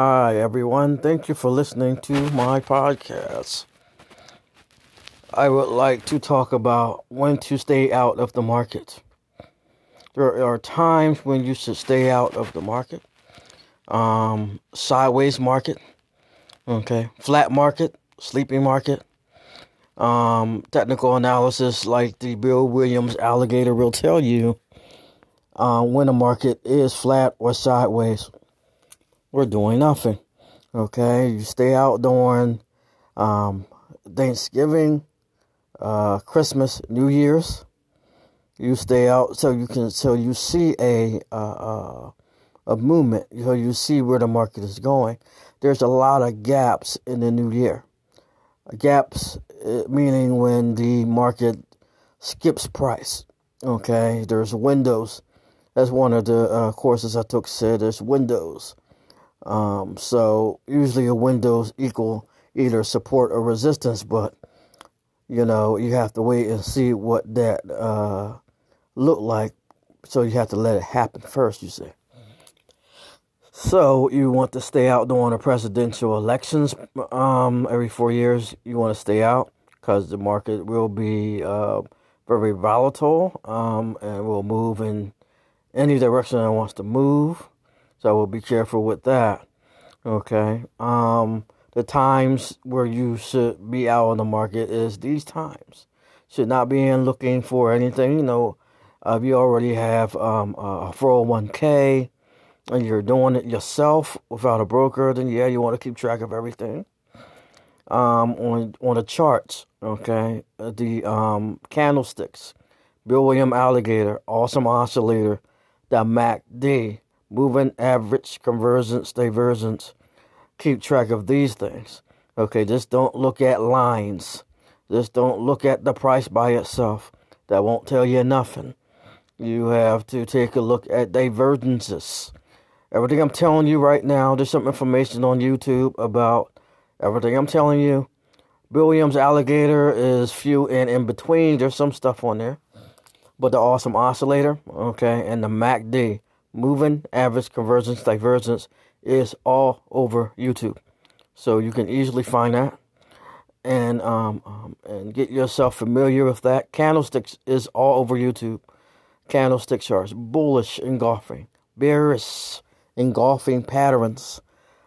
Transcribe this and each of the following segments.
Hi, everyone. Thank you for listening to my podcast. I would like to talk about when to stay out of the market. There are times when you should stay out of the market. Um, sideways market, okay, flat market, sleeping market. Um, technical analysis like the Bill Williams alligator will tell you uh, when a market is flat or sideways we're doing nothing. Okay, you stay out during um, Thanksgiving, uh, Christmas, New Year's. You stay out so you can so you see a uh, a movement. So you see where the market is going. There's a lot of gaps in the new year. Gaps uh, meaning when the market skips price. Okay, there's windows. That's one of the uh, courses I took. Said there's windows um, so usually a windows equal either support or resistance, but you know you have to wait and see what that uh, look like. So you have to let it happen first. You see. So you want to stay out during the presidential elections um, every four years. You want to stay out because the market will be uh, very volatile um, and will move in any direction it wants to move. So we'll be careful with that. Okay. Um, the times where you should be out on the market is these times. Should not be in looking for anything. You know, uh, if you already have um, a 401k and you're doing it yourself without a broker, then yeah, you want to keep track of everything. Um, on on the charts, okay, uh, the um, candlesticks, Bill William Alligator, Awesome Oscillator, the MACD, moving average, convergence, divergence. Keep track of these things. Okay, just don't look at lines. Just don't look at the price by itself. That won't tell you nothing. You have to take a look at divergences. Everything I'm telling you right now, there's some information on YouTube about everything I'm telling you. Williams Alligator is few and in between. There's some stuff on there. But the awesome oscillator, okay, and the MACD moving average convergence divergence is all over YouTube. So you can easily find that and um, um, and get yourself familiar with that. Candlesticks is all over YouTube. Candlestick charts, bullish engulfing, bearish engulfing patterns,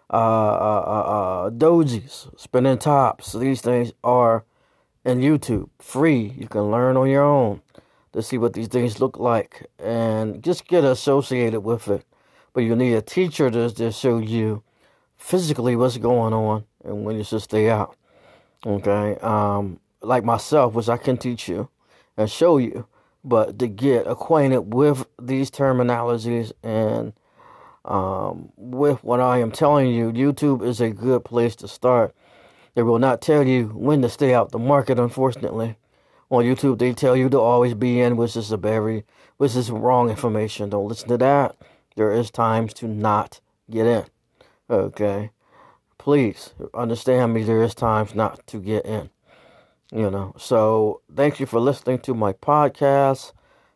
uh, uh, uh, uh, dojis, spinning tops. These things are in YouTube, free. You can learn on your own to see what these things look like and just get associated with it. But you need a teacher to, to show you physically what's going on and when you should stay out. Okay. Um, like myself, which I can teach you and show you, but to get acquainted with these terminologies and um, with what I am telling you, YouTube is a good place to start. They will not tell you when to stay out the market, unfortunately on YouTube, they tell you to always be in, which is a very, which is wrong information. Don't listen to that. There is times to not get in. Okay, please understand me. There is times not to get in. You know. So thank you for listening to my podcast.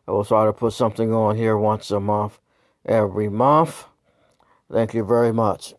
I will try to put something on here once a month, every month. Thank you very much.